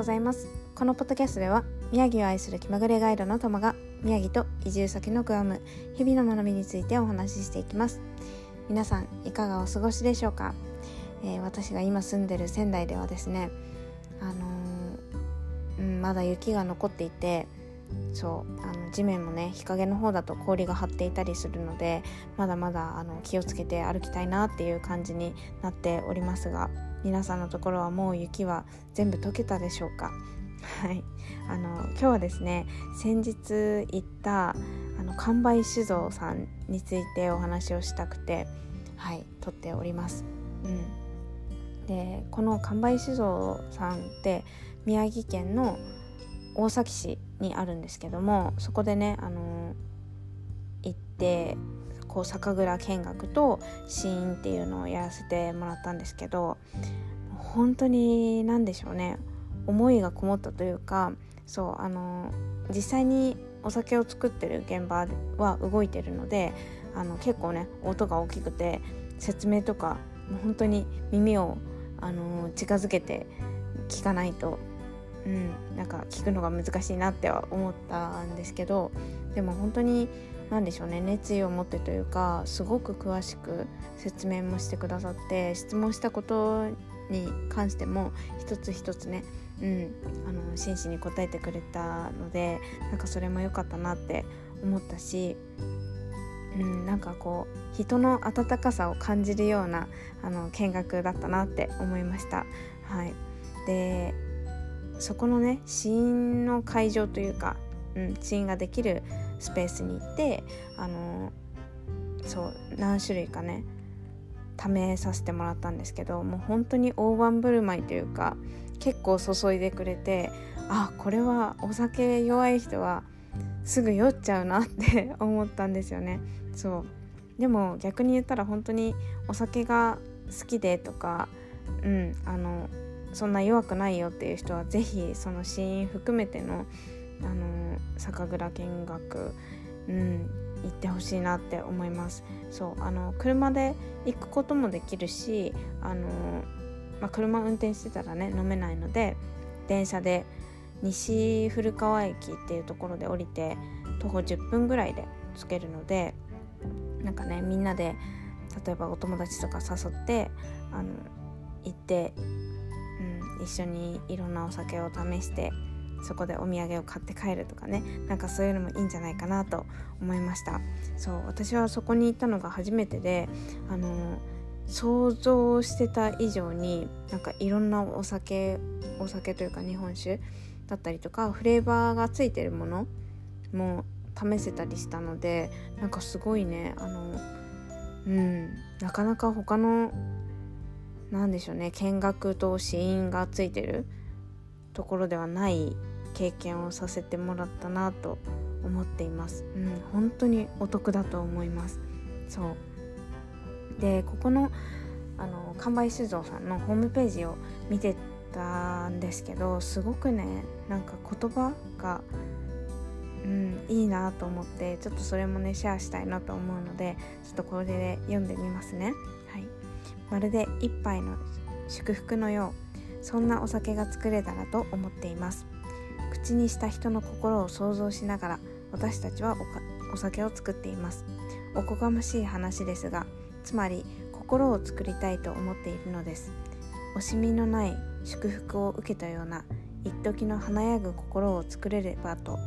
ございます。このポッドキャストでは宮城を愛する気まぐれガイドの友が宮城と移住先のグアム日々の学びについてお話ししていきます。皆さんいかがお過ごしでしょうか、えー、私が今住んでる仙台ではですねあのー、うん、まだ雪が残っていてそうあの地面もね日陰の方だと氷が張っていたりするのでまだまだあの気をつけて歩きたいなっていう感じになっておりますが皆さんのところはもう雪は全部溶けたでしょうか？はい。あの今日はですね先日行ったあの完売酒造さんについてお話をしたくてはい撮っております。うん、でこの完売酒造さんって宮城県の大崎市にあるんですけどもそこでねあの行ってこう酒蔵見学と試飲っていうのをやらせてもらったんですけど本当に何でしょうね。思いがこもったというかそうあの実際にお酒を作ってる現場は動いてるのであの結構ね音が大きくて説明とかもう本当に耳をあの近づけて聞かないと、うん、なんか聞くのが難しいなっては思ったんですけどでも本当に何でしょうね熱意を持ってというかすごく詳しく説明もしてくださって質問したことに関しても一つ一つね、うん、あの真摯に答えてくれたのでなんかそれも良かったなって思ったし、うん、なんかこう人の温かさを感じるようなあの見学だったなって思いました。はい、でそこのね試飲の会場というか、うん、試飲ができるスペースに行ってあのそう何種類かね試させてもらったんですけどもう本当に大盤振る舞いというか結構注いでくれてあこれはお酒弱い人はすぐ酔っちゃうなって 思ったんですよね。そう。でも逆に言ったら本当にお酒が好きでとかうんあのそんな弱くないよっていう人は是非その死因含めてのあの酒蔵見学、うん、行ってほしいなって思います。そうあの車で行くこともできるしあの、まあ、車運転してたらね飲めないので電車で西古川駅っていうところで降りて徒歩10分ぐらいで着けるのでなんかねみんなで例えばお友達とか誘ってあの行って、うん、一緒にいろんなお酒を試してそこでお土産を買って帰るとかねなんかそういうのもいいんじゃないかなと思いました。そう私はそこに行ったのが初めてであの想像してた以上になんかいろんなお酒お酒というか日本酒だったりとかフレーバーがついてるものも試せたりしたのでなんかすごいねあのうんなかなか他の何でしょうね見学と試飲がついてるところではない経験をさせてもらったなと思っています。うん、本当にお得だと思います。そうでここのあの完売酒造さんのホームページを見てたんですけどすごくねなんか言葉が、うん、いいなと思ってちょっとそれもねシェアしたいなと思うのでちょっとこれで読んでみますね。はい、まるで一杯の祝福のようそんなお酒が作れたらと思っています口にした人の心を想像しながら私たちはお酒を作っています。おこがましい話ですがつまり心を作りたいと思っているのです。惜しみのない祝福を受けたような一時の華やぐ心を作れればと。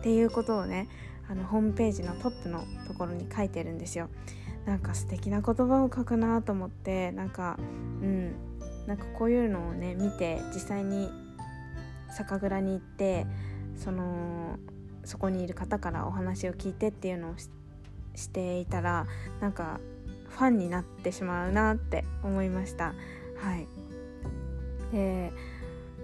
っていうことをねあのホームページのトップのところに書いてるんですよ。なんか素敵な言葉を書くなと思ってなんかうんなんかこういうのをね見て実際に酒蔵に行ってそのそこにいる方からお話を聞いてっていうのをしていたらなんかファンになってしまうなって思いました。はいで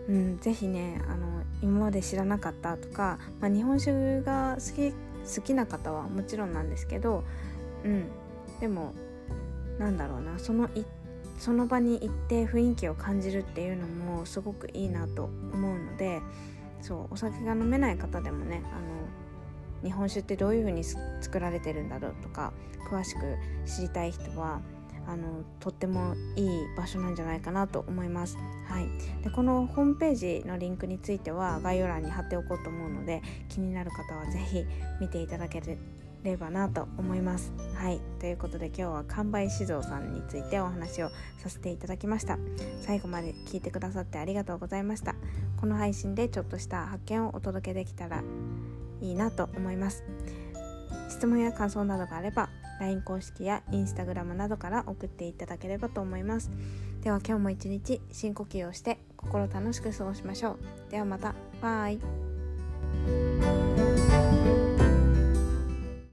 うん、ぜひねあの今まで知らなかったとか、まあ、日本酒が好き好きな方はもちろんなんですけど、うん、でもなんだろうなその一その場に行って雰囲気を感じるっていうのもすごくいいなと思うのでそうお酒が飲めない方でもねあの日本酒ってどういう風に作られてるんだろうとか詳しく知りたい人はあのとってもいい場所なんじゃないかなと思います。はい、でこのホームページのリンクについては概要欄に貼っておこうと思うので気になる方は是非見ていただければなと思います。はいということで今日は完売酒造さんについてお話をさせていただきました。最後まで聞いてくださってありがとうございました。この配信でちょっとした発見をお届けできたらいいなと思います。質問や感想などがあれば LINE 公式や Instagram などから送っていただければと思いますでは今日も一日深呼吸をして心楽しく過ごしましょうではまたバイ